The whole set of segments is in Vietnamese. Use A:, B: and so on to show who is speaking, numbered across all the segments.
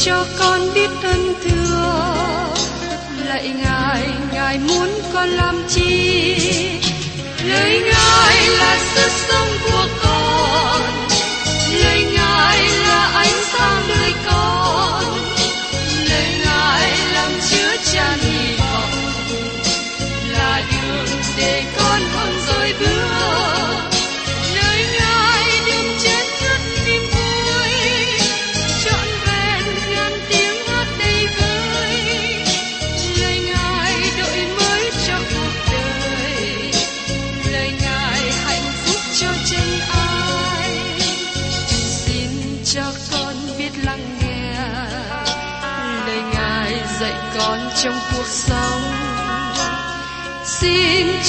A: xin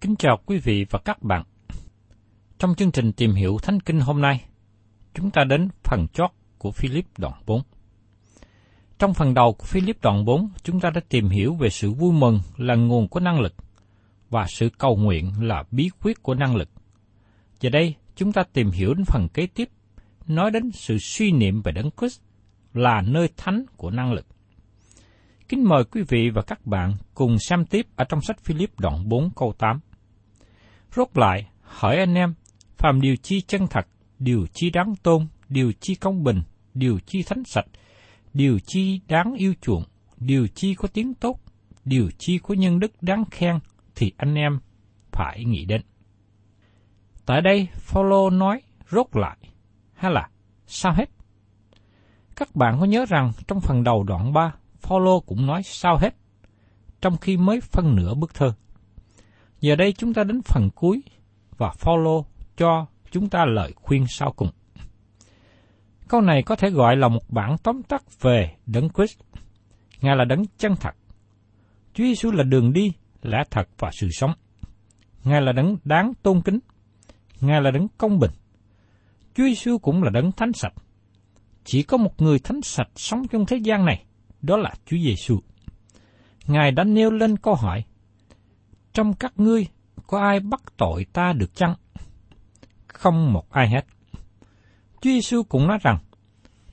B: Kính chào quý vị và các bạn. Trong chương trình tìm hiểu Thánh Kinh hôm nay, chúng ta đến phần chót của Philip đoạn 4. Trong phần đầu của Philip đoạn 4, chúng ta đã tìm hiểu về sự vui mừng là nguồn của năng lực và sự cầu nguyện là bí quyết của năng lực. Giờ đây, chúng ta tìm hiểu đến phần kế tiếp, nói đến sự suy niệm về Đấng Christ là nơi thánh của năng lực. Kính mời quý vị và các bạn cùng xem tiếp ở trong sách Philip đoạn 4 câu 8. Rốt lại, hỏi anh em, phàm điều chi chân thật, điều chi đáng tôn, điều chi công bình, điều chi thánh sạch, điều chi đáng yêu chuộng, điều chi có tiếng tốt, điều chi có nhân đức đáng khen, thì anh em phải nghĩ đến. Tại đây, Phaolô nói rốt lại, hay là sao hết? Các bạn có nhớ rằng trong phần đầu đoạn 3, Phaolô cũng nói sao hết, trong khi mới phân nửa bức thơ. Giờ đây chúng ta đến phần cuối và follow cho chúng ta lời khuyên sau cùng. Câu này có thể gọi là một bản tóm tắt về Đấng Christ. Ngài là đấng chân thật. Chúa Giêsu là đường đi, lẽ thật và sự sống. Ngài là đấng đáng tôn kính. Ngài là đấng công bình. Chúa Giêsu cũng là đấng thánh sạch. Chỉ có một người thánh sạch sống trong thế gian này, đó là Chúa Giêsu. Ngài đã nêu lên câu hỏi: trong các ngươi có ai bắt tội ta được chăng? Không một ai hết. Chúa Giêsu cũng nói rằng: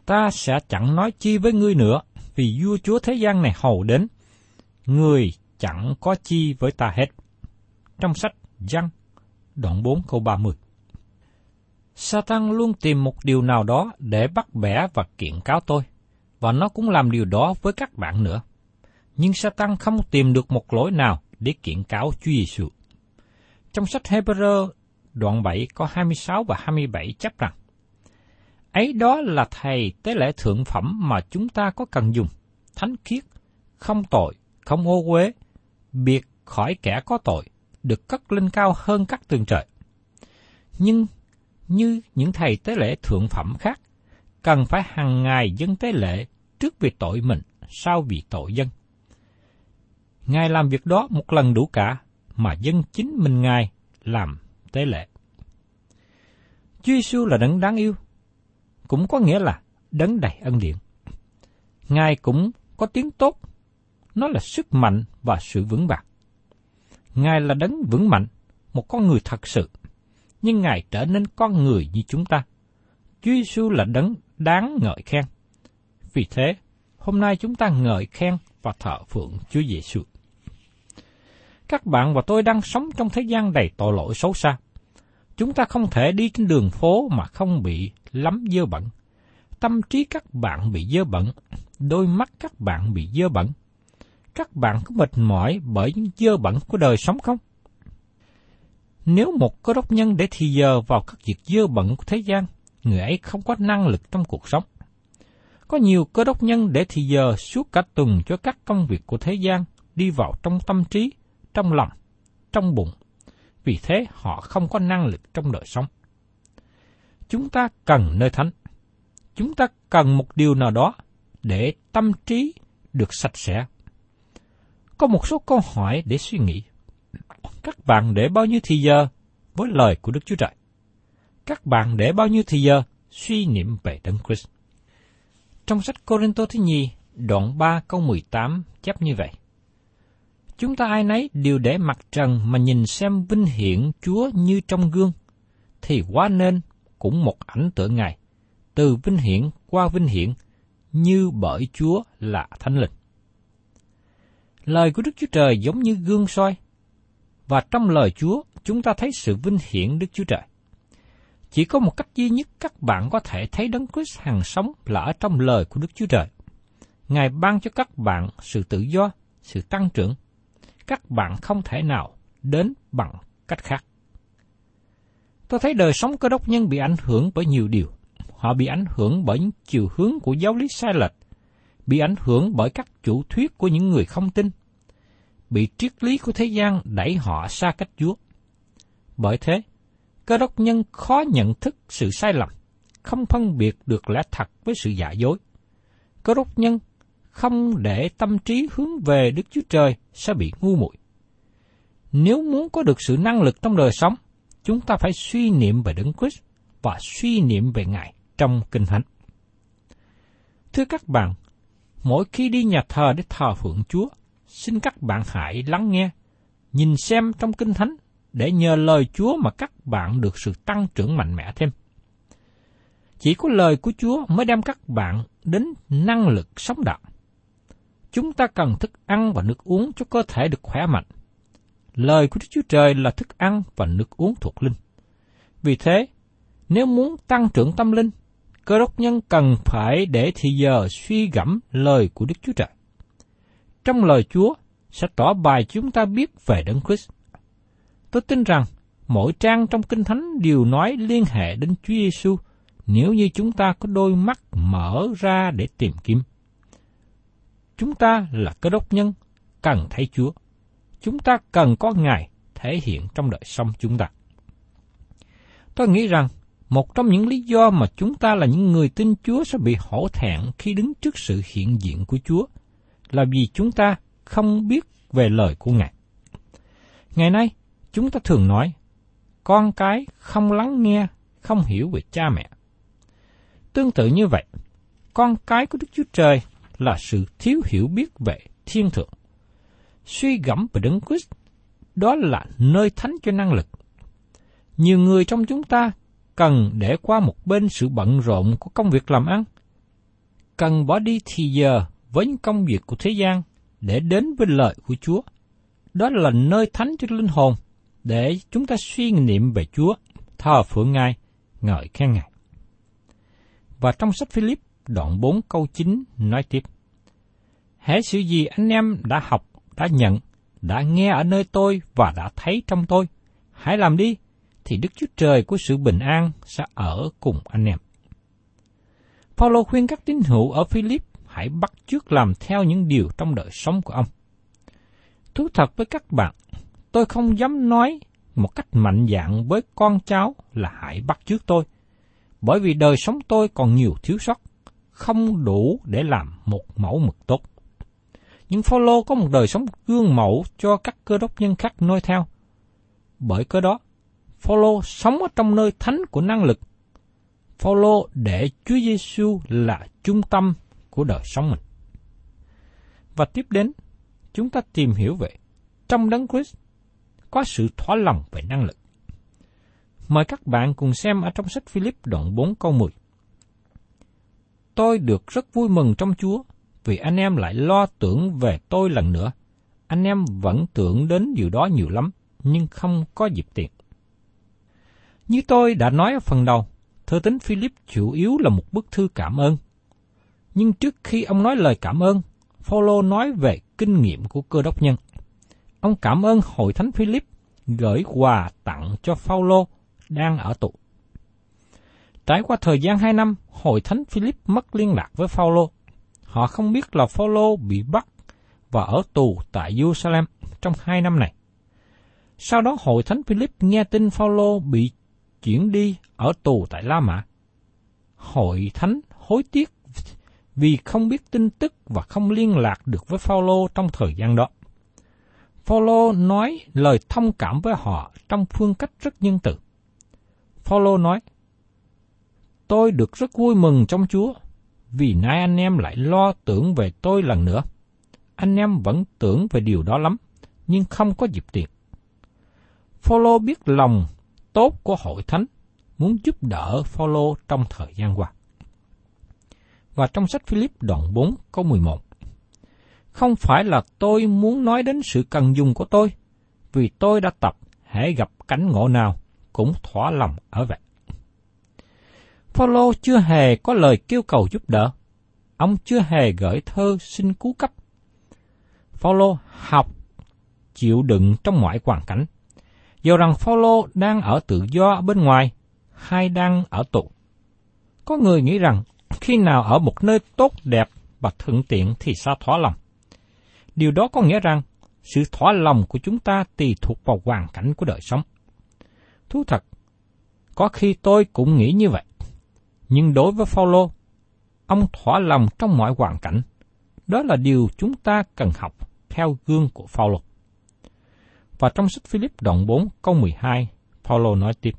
B: Ta sẽ chẳng nói chi với ngươi nữa, vì vua chúa thế gian này hầu đến. Người chẳng có chi với ta hết. Trong sách Giăng, đoạn 4 câu 30. Satan luôn tìm một điều nào đó để bắt bẻ và kiện cáo tôi, và nó cũng làm điều đó với các bạn nữa. Nhưng Satan không tìm được một lỗi nào để kiện cáo Chúa Giêsu. Trong sách Hebrew đoạn 7 có 26 và 27 chấp rằng, ấy đó là thầy tế lễ thượng phẩm mà chúng ta có cần dùng, thánh khiết, không tội, không ô uế, biệt khỏi kẻ có tội, được cất lên cao hơn các tường trời. Nhưng như những thầy tế lễ thượng phẩm khác, cần phải hàng ngày dân tế lễ trước vì tội mình, sau vì tội dân. Ngài làm việc đó một lần đủ cả, mà dân chính mình Ngài làm tế lệ. Chúa Giêsu là đấng đáng yêu, cũng có nghĩa là đấng đầy ân điển. Ngài cũng có tiếng tốt, nó là sức mạnh và sự vững bạc. Ngài là đấng vững mạnh, một con người thật sự, nhưng Ngài trở nên con người như chúng ta. Chúa Giêsu là đấng đáng ngợi khen. Vì thế, hôm nay chúng ta ngợi khen và thờ phượng Chúa Giêsu. Các bạn và tôi đang sống trong thế gian đầy tội lỗi xấu xa. Chúng ta không thể đi trên đường phố mà không bị lắm dơ bẩn. Tâm trí các bạn bị dơ bẩn, đôi mắt các bạn bị dơ bẩn. Các bạn có mệt mỏi bởi những dơ bẩn của đời sống không? Nếu một cơ đốc nhân để thì giờ vào các việc dơ bẩn của thế gian, người ấy không có năng lực trong cuộc sống. Có nhiều cơ đốc nhân để thì giờ suốt cả tuần cho các công việc của thế gian đi vào trong tâm trí, trong lòng, trong bụng. Vì thế họ không có năng lực trong đời sống. Chúng ta cần nơi thánh. Chúng ta cần một điều nào đó để tâm trí được sạch sẽ. Có một số câu hỏi để suy nghĩ. Các bạn để bao nhiêu thì giờ với lời của Đức Chúa Trời? Các bạn để bao nhiêu thì giờ suy niệm về Đấng Christ? Trong sách Corinto thứ nhì, đoạn 3 câu 18 chép như vậy. Chúng ta ai nấy đều để mặt trần mà nhìn xem vinh hiển Chúa như trong gương, thì quá nên cũng một ảnh tượng Ngài, từ vinh hiển qua vinh hiển, như bởi Chúa là Thánh Linh. Lời của Đức Chúa Trời giống như gương soi, và trong lời Chúa chúng ta thấy sự vinh hiển Đức Chúa Trời. Chỉ có một cách duy nhất các bạn có thể thấy Đấng Christ hàng sống là ở trong lời của Đức Chúa Trời. Ngài ban cho các bạn sự tự do, sự tăng trưởng. Các bạn không thể nào đến bằng cách khác. Tôi thấy đời sống cơ đốc nhân bị ảnh hưởng bởi nhiều điều. Họ bị ảnh hưởng bởi những chiều hướng của giáo lý sai lệch, bị ảnh hưởng bởi các chủ thuyết của những người không tin, bị triết lý của thế gian đẩy họ xa cách Chúa. Bởi thế, cơ đốc nhân khó nhận thức sự sai lầm, không phân biệt được lẽ thật với sự giả dối. Cơ đốc nhân không để tâm trí hướng về Đức Chúa Trời sẽ bị ngu muội. Nếu muốn có được sự năng lực trong đời sống, chúng ta phải suy niệm về Đấng Christ và suy niệm về Ngài trong Kinh Thánh. Thưa các bạn, mỗi khi đi nhà thờ để thờ phượng Chúa, xin các bạn hãy lắng nghe, nhìn xem trong Kinh Thánh để nhờ lời Chúa mà các bạn được sự tăng trưởng mạnh mẽ thêm. Chỉ có lời của Chúa mới đem các bạn đến năng lực sống đạo. Chúng ta cần thức ăn và nước uống cho cơ thể được khỏe mạnh. Lời của Đức Chúa Trời là thức ăn và nước uống thuộc linh. Vì thế, nếu muốn tăng trưởng tâm linh, cơ đốc nhân cần phải để thì giờ suy gẫm lời của Đức Chúa Trời. Trong lời Chúa sẽ tỏ bài chúng ta biết về Đấng Christ. Tôi tin rằng mỗi trang trong Kinh Thánh đều nói liên hệ đến Chúa Giêsu nếu như chúng ta có đôi mắt mở ra để tìm kiếm. Chúng ta là cơ đốc nhân, cần thấy Chúa. Chúng ta cần có Ngài thể hiện trong đời sống chúng ta. Tôi nghĩ rằng một trong những lý do mà chúng ta là những người tin Chúa sẽ bị hổ thẹn khi đứng trước sự hiện diện của Chúa là vì chúng ta không biết về lời của Ngài. Ngày nay, chúng ta thường nói, con cái không lắng nghe, không hiểu về cha mẹ. Tương tự như vậy, con cái của Đức Chúa Trời là sự thiếu hiểu biết về thiên thượng. Suy gẫm về Đấng Christ, đó là nơi thánh cho năng lực. Nhiều người trong chúng ta cần để qua một bên sự bận rộn của công việc làm ăn, cần bỏ đi thì giờ với những công việc của thế gian để đến với lời của Chúa. Đó là nơi thánh cho linh hồn để chúng ta suy niệm về Chúa, thờ phượng Ngài, ngợi khen Ngài. Và trong sách Philip đoạn 4 câu 9 nói tiếp. Hễ sự gì anh em đã học, đã nhận, đã nghe ở nơi tôi và đã thấy trong tôi, hãy làm đi, thì Đức Chúa Trời của sự bình an sẽ ở cùng anh em. Paulo khuyên các tín hữu ở Philip hãy bắt chước làm theo những điều trong đời sống của ông. Thú thật với các bạn, tôi không dám nói một cách mạnh dạn với con cháu là hãy bắt chước tôi, bởi vì đời sống tôi còn nhiều thiếu sót, không đủ để làm một mẫu mực tốt. Nhưng Phaolô có một đời sống gương mẫu cho các cơ đốc nhân khác noi theo. Bởi cơ đó, Phaolô sống ở trong nơi thánh của năng lực. Phaolô để Chúa Giêsu là trung tâm của đời sống mình. Và tiếp đến, chúng ta tìm hiểu về trong Đấng Christ có sự thỏa lòng về năng lực. Mời các bạn cùng xem ở trong sách Philip đoạn 4 câu 10. Tôi được rất vui mừng trong Chúa, vì anh em lại lo tưởng về tôi lần nữa. Anh em vẫn tưởng đến điều đó nhiều lắm, nhưng không có dịp tiện. Như tôi đã nói ở phần đầu, thơ tính Philip chủ yếu là một bức thư cảm ơn. Nhưng trước khi ông nói lời cảm ơn, Phaolô nói về kinh nghiệm của cơ đốc nhân. Ông cảm ơn hội thánh Philip gửi quà tặng cho Phaolô đang ở tù. Trải qua thời gian hai năm, hội thánh Philip mất liên lạc với Phaolô. Họ không biết là Phaolô bị bắt và ở tù tại Jerusalem trong hai năm này. Sau đó hội thánh Philip nghe tin Phaolô bị chuyển đi ở tù tại La Mã. Hội thánh hối tiếc vì không biết tin tức và không liên lạc được với Phaolô trong thời gian đó. Phaolô nói lời thông cảm với họ trong phương cách rất nhân từ. Phaolô nói: Tôi được rất vui mừng trong Chúa, vì nay anh em lại lo tưởng về tôi lần nữa. Anh em vẫn tưởng về điều đó lắm, nhưng không có dịp tiền. Phaolô biết lòng tốt của hội thánh, muốn giúp đỡ Phaolô trong thời gian qua. Và trong sách Philip đoạn 4 câu 11, Không phải là tôi muốn nói đến sự cần dùng của tôi, vì tôi đã tập hãy gặp cánh ngộ nào cũng thỏa lòng ở vậy. Phaolô chưa hề có lời kêu cầu giúp đỡ. Ông chưa hề gửi thơ xin cứu cấp. Phaolô học chịu đựng trong mọi hoàn cảnh. Dù rằng Phaolô đang ở tự do bên ngoài hay đang ở tù. Có người nghĩ rằng khi nào ở một nơi tốt đẹp và thuận tiện thì sao thỏa lòng. Điều đó có nghĩa rằng sự thỏa lòng của chúng ta tùy thuộc vào hoàn cảnh của đời sống. Thú thật, có khi tôi cũng nghĩ như vậy. Nhưng đối với Phaolô, ông thỏa lòng trong mọi hoàn cảnh. Đó là điều chúng ta cần học theo gương của Phaolô. Và trong sách Philip đoạn 4 câu 12, Phaolô nói tiếp: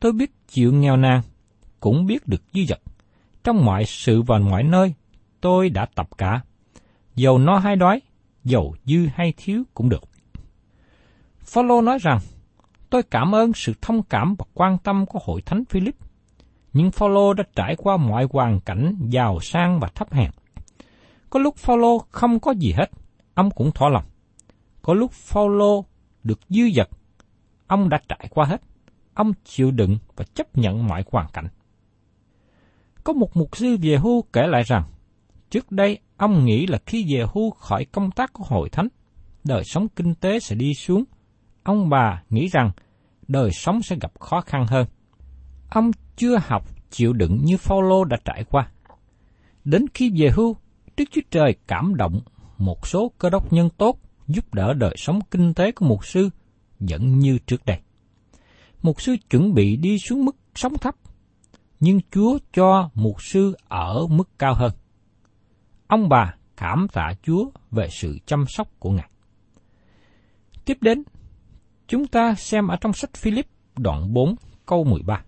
B: Tôi biết chịu nghèo nàn, cũng biết được dư dật. Trong mọi sự và mọi nơi, tôi đã tập cả. Dầu no hay đói, dầu dư hay thiếu cũng được. Phaolô nói rằng, tôi cảm ơn sự thông cảm và quan tâm của hội thánh Philip nhưng Phaolô đã trải qua mọi hoàn cảnh giàu sang và thấp hèn. Có lúc Phaolô không có gì hết, ông cũng thỏa lòng. Có lúc Phaolô được dư dật, ông đã trải qua hết, ông chịu đựng và chấp nhận mọi hoàn cảnh. Có một mục sư về hưu kể lại rằng, trước đây ông nghĩ là khi về hưu khỏi công tác của hội thánh, đời sống kinh tế sẽ đi xuống. Ông bà nghĩ rằng đời sống sẽ gặp khó khăn hơn. Ông chưa học chịu đựng như Phaolô đã trải qua. Đến khi về hưu, Đức Chúa Trời cảm động một số cơ đốc nhân tốt giúp đỡ đời sống kinh tế của mục sư vẫn như trước đây. Mục sư chuẩn bị đi xuống mức sống thấp, nhưng Chúa cho mục sư ở mức cao hơn. Ông bà cảm tạ Chúa về sự chăm sóc của Ngài. Tiếp đến, chúng ta xem ở trong sách Philip đoạn 4 câu 13.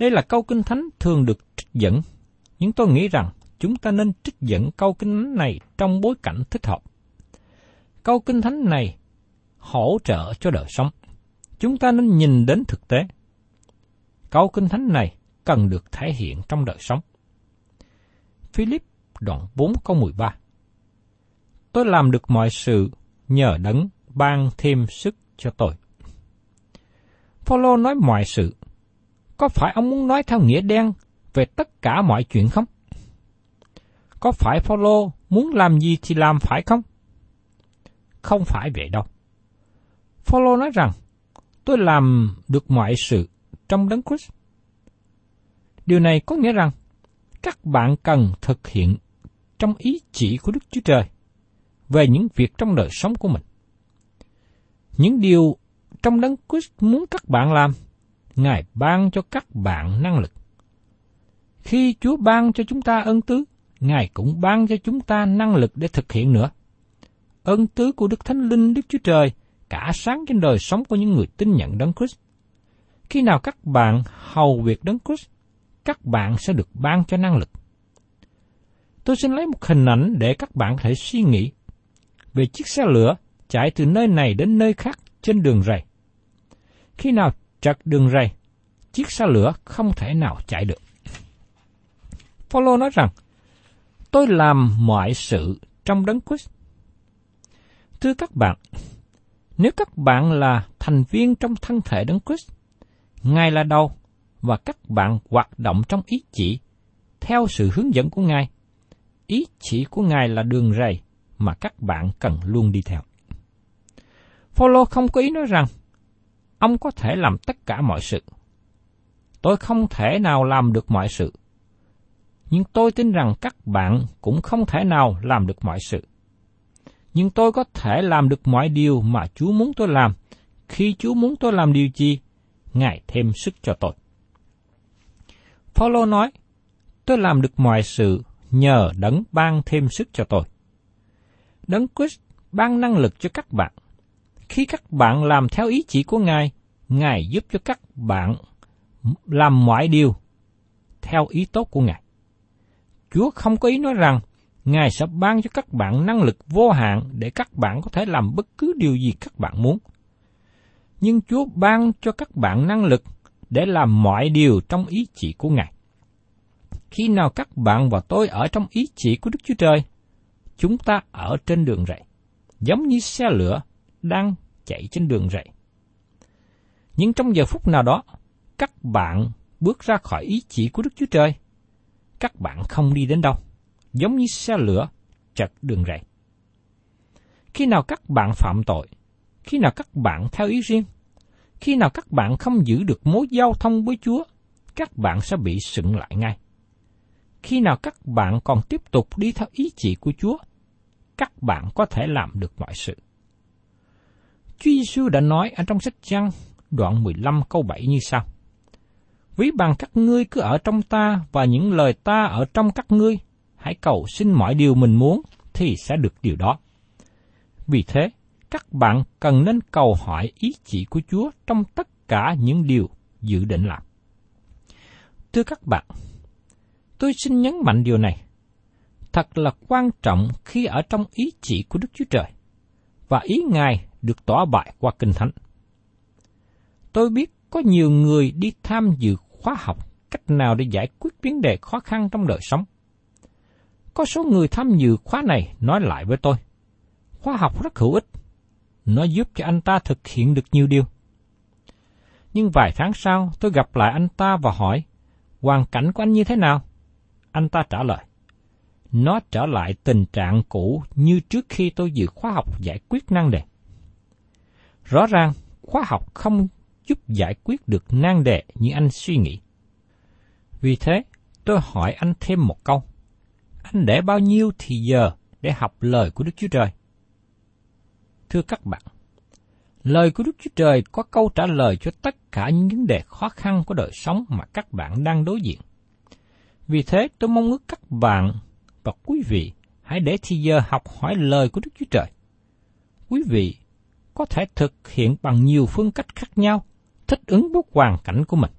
B: Đây là câu kinh thánh thường được trích dẫn, nhưng tôi nghĩ rằng chúng ta nên trích dẫn câu kinh thánh này trong bối cảnh thích hợp. Câu kinh thánh này hỗ trợ cho đời sống. Chúng ta nên nhìn đến thực tế. Câu kinh thánh này cần được thể hiện trong đời sống. Philip đoạn 4 câu 13 Tôi làm được mọi sự nhờ đấng ban thêm sức cho tôi. Phaolô nói mọi sự có phải ông muốn nói theo nghĩa đen về tất cả mọi chuyện không? Có phải Phaolô muốn làm gì thì làm phải không? Không phải vậy đâu. Phaolô nói rằng, tôi làm được mọi sự trong đấng Christ. Điều này có nghĩa rằng, các bạn cần thực hiện trong ý chỉ của Đức Chúa Trời về những việc trong đời sống của mình. Những điều trong đấng Christ muốn các bạn làm Ngài ban cho các bạn năng lực. Khi Chúa ban cho chúng ta ân tứ, Ngài cũng ban cho chúng ta năng lực để thực hiện nữa. Ân tứ của Đức Thánh Linh Đức Chúa Trời cả sáng trên đời sống của những người tin nhận Đấng Christ. Khi nào các bạn hầu việc Đấng Christ, các bạn sẽ được ban cho năng lực. Tôi xin lấy một hình ảnh để các bạn có thể suy nghĩ về chiếc xe lửa chạy từ nơi này đến nơi khác trên đường rầy. Khi nào trật đường ray, chiếc xe lửa không thể nào chạy được. Phaolô nói rằng, tôi làm mọi sự trong đấng Christ. Thưa các bạn, nếu các bạn là thành viên trong thân thể đấng Christ, Ngài là đầu và các bạn hoạt động trong ý chỉ theo sự hướng dẫn của Ngài. Ý chỉ của Ngài là đường rầy mà các bạn cần luôn đi theo. Phaolô không có ý nói rằng ông có thể làm tất cả mọi sự. Tôi không thể nào làm được mọi sự. Nhưng tôi tin rằng các bạn cũng không thể nào làm được mọi sự. Nhưng tôi có thể làm được mọi điều mà Chúa muốn tôi làm. Khi Chúa muốn tôi làm điều gì, Ngài thêm sức cho tôi. Phaolô nói, tôi làm được mọi sự nhờ đấng ban thêm sức cho tôi. Đấng Christ ban năng lực cho các bạn. Khi các bạn làm theo ý chỉ của Ngài, Ngài giúp cho các bạn làm mọi điều theo ý tốt của Ngài. Chúa không có ý nói rằng Ngài sẽ ban cho các bạn năng lực vô hạn để các bạn có thể làm bất cứ điều gì các bạn muốn. Nhưng Chúa ban cho các bạn năng lực để làm mọi điều trong ý chỉ của Ngài. Khi nào các bạn và tôi ở trong ý chỉ của Đức Chúa Trời, chúng ta ở trên đường rẫy, giống như xe lửa đang chạy trên đường rẫy. Nhưng trong giờ phút nào đó, các bạn bước ra khỏi ý chỉ của Đức Chúa Trời, các bạn không đi đến đâu, giống như xe lửa chật đường rẫy. Khi nào các bạn phạm tội, khi nào các bạn theo ý riêng, khi nào các bạn không giữ được mối giao thông với Chúa, các bạn sẽ bị sững lại ngay. Khi nào các bạn còn tiếp tục đi theo ý chỉ của Chúa, các bạn có thể làm được mọi sự. Chúa Giêsu đã nói ở trong sách Giăng đoạn 15 câu 7 như sau. Ví bằng các ngươi cứ ở trong ta và những lời ta ở trong các ngươi, hãy cầu xin mọi điều mình muốn thì sẽ được điều đó. Vì thế, các bạn cần nên cầu hỏi ý chỉ của Chúa trong tất cả những điều dự định làm. Thưa các bạn, tôi xin nhấn mạnh điều này. Thật là quan trọng khi ở trong ý chỉ của Đức Chúa Trời, và ý Ngài được tỏ bại qua Kinh Thánh. Tôi biết có nhiều người đi tham dự khóa học cách nào để giải quyết vấn đề khó khăn trong đời sống. Có số người tham dự khóa này nói lại với tôi, khóa học rất hữu ích, nó giúp cho anh ta thực hiện được nhiều điều. Nhưng vài tháng sau, tôi gặp lại anh ta và hỏi, hoàn cảnh của anh như thế nào? Anh ta trả lời, nó trở lại tình trạng cũ như trước khi tôi dự khóa học giải quyết nan đề. Rõ ràng, khóa học không giúp giải quyết được nan đề như anh suy nghĩ. Vì thế, tôi hỏi anh thêm một câu. Anh để bao nhiêu thì giờ để học lời của Đức Chúa Trời? Thưa các bạn, lời của Đức Chúa Trời có câu trả lời cho tất cả những vấn đề khó khăn của đời sống mà các bạn đang đối diện. Vì thế, tôi mong ước các bạn và quý vị hãy để thi giờ học hỏi lời của Đức Chúa Trời. Quý vị có thể thực hiện bằng nhiều phương cách khác nhau, thích ứng với hoàn cảnh của mình.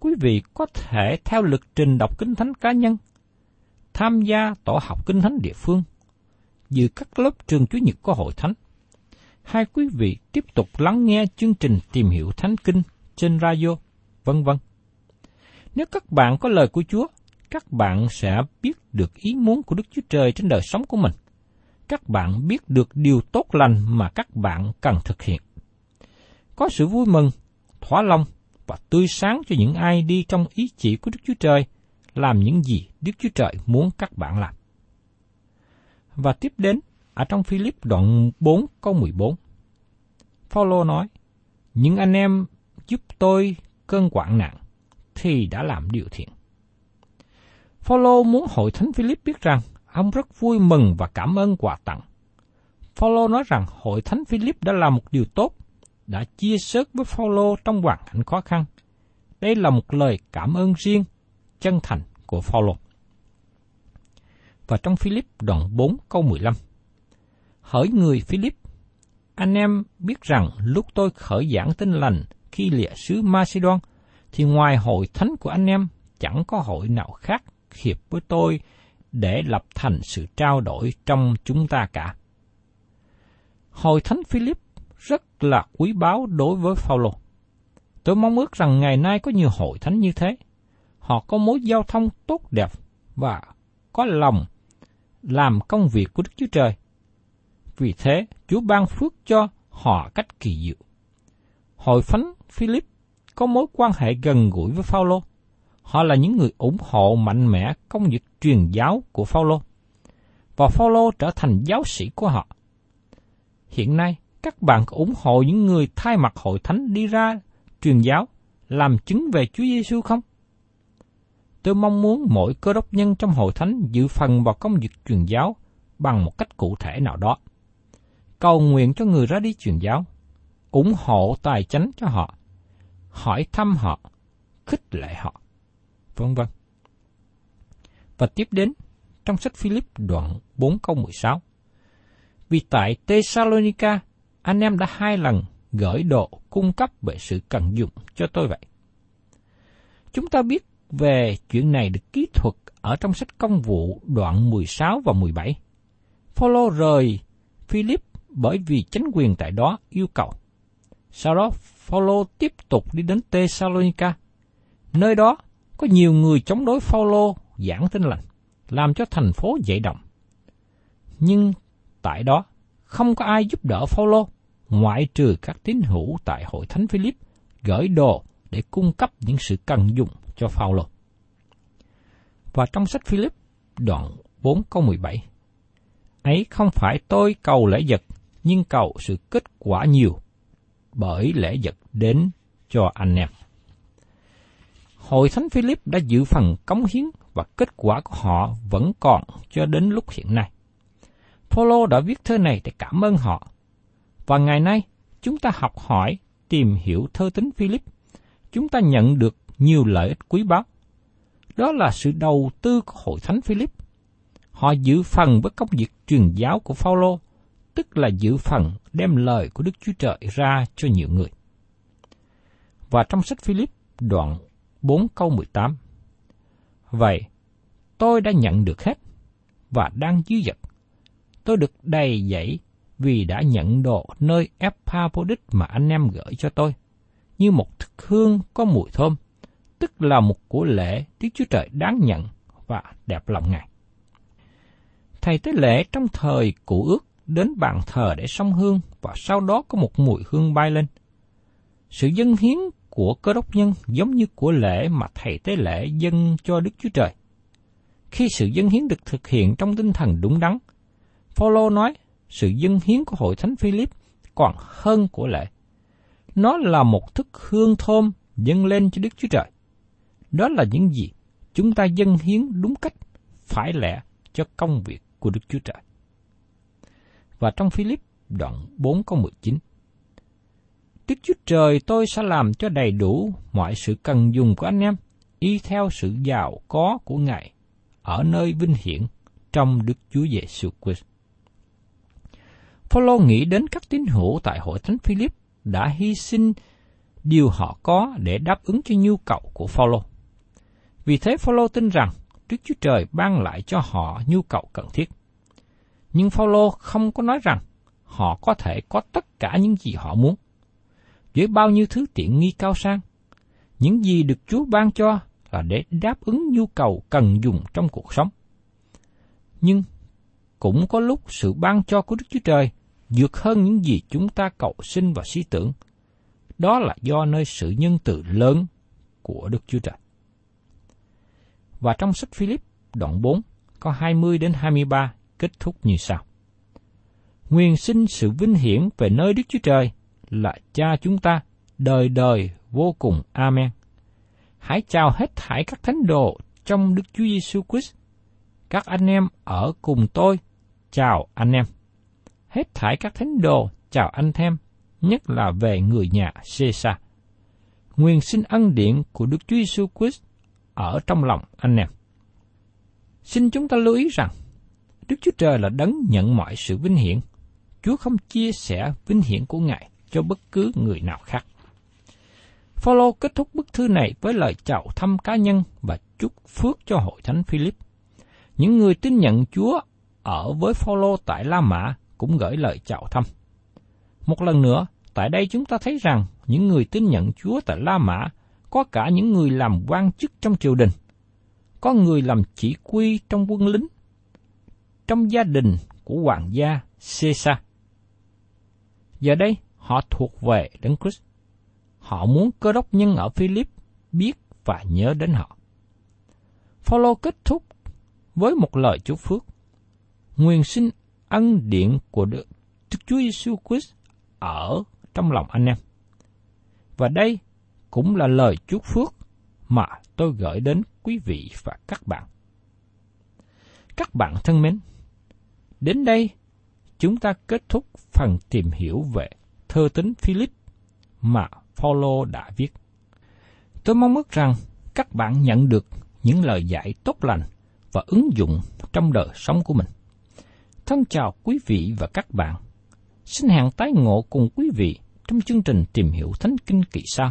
B: Quý vị có thể theo lịch trình đọc kinh thánh cá nhân, tham gia tổ học kinh thánh địa phương, dự các lớp trường Chúa Nhật của hội thánh. Hai quý vị tiếp tục lắng nghe chương trình tìm hiểu thánh kinh trên radio, vân vân. Nếu các bạn có lời của Chúa, các bạn sẽ biết được ý muốn của Đức Chúa Trời trên đời sống của mình các bạn biết được điều tốt lành mà các bạn cần thực hiện. Có sự vui mừng, thỏa lòng và tươi sáng cho những ai đi trong ý chỉ của Đức Chúa Trời, làm những gì Đức Chúa Trời muốn các bạn làm. Và tiếp đến, ở trong Philip đoạn 4 câu 14, Phaolô nói, những anh em giúp tôi cơn quảng nạn thì đã làm điều thiện. Phaolô muốn hội thánh Philip biết rằng ông rất vui mừng và cảm ơn quà tặng. Phaolô nói rằng hội thánh Philip đã làm một điều tốt, đã chia sớt với Phaolô trong hoàn cảnh khó khăn. Đây là một lời cảm ơn riêng, chân thành của Phaolô. Và trong Philip đoạn 4 câu 15. Hỡi người Philip, anh em biết rằng lúc tôi khởi giảng tin lành khi lìa xứ Macedon, thì ngoài hội thánh của anh em chẳng có hội nào khác hiệp với tôi để lập thành sự trao đổi trong chúng ta cả. Hội thánh Philip rất là quý báu đối với Phaolô. Tôi mong ước rằng ngày nay có nhiều hội thánh như thế. Họ có mối giao thông tốt đẹp và có lòng làm công việc của Đức Chúa Trời. Vì thế, Chúa ban phước cho họ cách kỳ diệu. Hội thánh Philip có mối quan hệ gần gũi với Phaolô. Họ là những người ủng hộ mạnh mẽ công việc truyền giáo của Phaolô. Và Phaolô trở thành giáo sĩ của họ. Hiện nay, các bạn có ủng hộ những người thay mặt hội thánh đi ra truyền giáo, làm chứng về Chúa Giêsu không? Tôi mong muốn mỗi cơ đốc nhân trong hội thánh dự phần vào công việc truyền giáo bằng một cách cụ thể nào đó. Cầu nguyện cho người ra đi truyền giáo, ủng hộ tài chánh cho họ, hỏi thăm họ, khích lệ họ, vân vân. Và tiếp đến trong sách Philip đoạn 4 câu 16. Vì tại Thessalonica, anh em đã hai lần gửi đồ cung cấp về sự cần dùng cho tôi vậy. Chúng ta biết về chuyện này được ký thuật ở trong sách công vụ đoạn 16 và 17. Phaolô rời Philip bởi vì chính quyền tại đó yêu cầu. Sau đó, Phaolô tiếp tục đi đến Thessalonica. Nơi đó có nhiều người chống đối Phaolô giảng tin lành, làm cho thành phố dậy động. Nhưng tại đó không có ai giúp đỡ Phaolô ngoại trừ các tín hữu tại hội thánh Philip gửi đồ để cung cấp những sự cần dùng cho Phaolô. Và trong sách Philip đoạn 4 câu 17 Ấy không phải tôi cầu lễ vật, nhưng cầu sự kết quả nhiều, bởi lễ vật đến cho anh em. Hội Thánh Philip đã giữ phần cống hiến và kết quả của họ vẫn còn cho đến lúc hiện nay. Phaolô đã viết thơ này để cảm ơn họ. Và ngày nay, chúng ta học hỏi, tìm hiểu thơ tính Philip. Chúng ta nhận được nhiều lợi ích quý báu. Đó là sự đầu tư của Hội Thánh Philip. Họ giữ phần với công việc truyền giáo của Phaolô, tức là giữ phần đem lời của Đức Chúa Trời ra cho nhiều người. Và trong sách Philip đoạn 4 câu 18. Vậy, tôi đã nhận được hết và đang dư dật. Tôi được đầy dẫy vì đã nhận đồ nơi Epaphroditus mà anh em gửi cho tôi, như một thức hương có mùi thơm, tức là một của lễ Đức Chúa Trời đáng nhận và đẹp lòng Ngài. Thầy tế lễ trong thời cụ ước đến bàn thờ để sông hương và sau đó có một mùi hương bay lên. Sự dân hiến của cơ đốc nhân giống như của lễ mà thầy tế lễ dân cho Đức Chúa Trời. Khi sự dân hiến được thực hiện trong tinh thần đúng đắn, Phaolô nói sự dân hiến của hội thánh Philip còn hơn của lễ. Nó là một thức hương thơm dâng lên cho Đức Chúa Trời. Đó là những gì chúng ta dân hiến đúng cách, phải lẽ cho công việc của Đức Chúa Trời. Và trong Philip đoạn 4 câu 19 Đức Chúa Trời tôi sẽ làm cho đầy đủ mọi sự cần dùng của anh em, y theo sự giàu có của Ngài ở nơi vinh hiển trong Đức Chúa Giêsu Christ. Phaolô nghĩ đến các tín hữu tại hội thánh Philip đã hy sinh điều họ có để đáp ứng cho nhu cầu của Phaolô. Vì thế Phaolô tin rằng Đức Chúa Trời ban lại cho họ nhu cầu cần thiết. Nhưng Phaolô không có nói rằng họ có thể có tất cả những gì họ muốn. Với bao nhiêu thứ tiện nghi cao sang, những gì được Chúa ban cho là để đáp ứng nhu cầu cần dùng trong cuộc sống. Nhưng cũng có lúc sự ban cho của Đức Chúa Trời vượt hơn những gì chúng ta cầu xin và suy tưởng. Đó là do nơi sự nhân từ lớn của Đức Chúa Trời. Và trong sách Philip đoạn 4 có 20 đến 23 kết thúc như sau. Nguyên sinh sự vinh hiển về nơi Đức Chúa Trời là cha chúng ta đời đời vô cùng. Amen. Hãy chào hết thảy các thánh đồ trong Đức Chúa Giêsu Christ. Các anh em ở cùng tôi, chào anh em hết thảy các thánh đồ chào anh thêm, nhất là về người nhà Caesar. Nguyên xin ân điện của Đức Chúa Giêsu Christ ở trong lòng anh em. Xin chúng ta lưu ý rằng, Đức Chúa Trời là đấng nhận mọi sự vinh hiển. Chúa không chia sẻ vinh hiển của Ngài cho bất cứ người nào khác. Phaolô kết thúc bức thư này với lời chào thăm cá nhân và chúc phước cho hội thánh Philip. Những người tin nhận Chúa ở với Phaolô tại La Mã cũng gửi lời chào thăm. Một lần nữa, tại đây chúng ta thấy rằng những người tin nhận Chúa tại La Mã có cả những người làm quan chức trong triều đình, có người làm chỉ huy trong quân lính, trong gia đình của hoàng gia Caesar. Giờ đây, họ thuộc về Đấng Christ. Họ muốn cơ đốc nhân ở Philip biết và nhớ đến họ. Phaolô kết thúc với một lời chúc phước. Nguyên sinh ân điện của Đức Chúa Giêsu Christ ở trong lòng anh em. Và đây cũng là lời chúc phước mà tôi gửi đến quý vị và các bạn. Các bạn thân mến, đến đây chúng ta kết thúc phần tìm hiểu về thơ tính Philip mà Phaolô đã viết. Tôi mong ước rằng các bạn nhận được những lời dạy tốt lành và ứng dụng trong đời sống của mình. Thân chào quý vị và các bạn. Xin hẹn tái ngộ cùng quý vị trong chương trình tìm hiểu Thánh Kinh kỳ sau.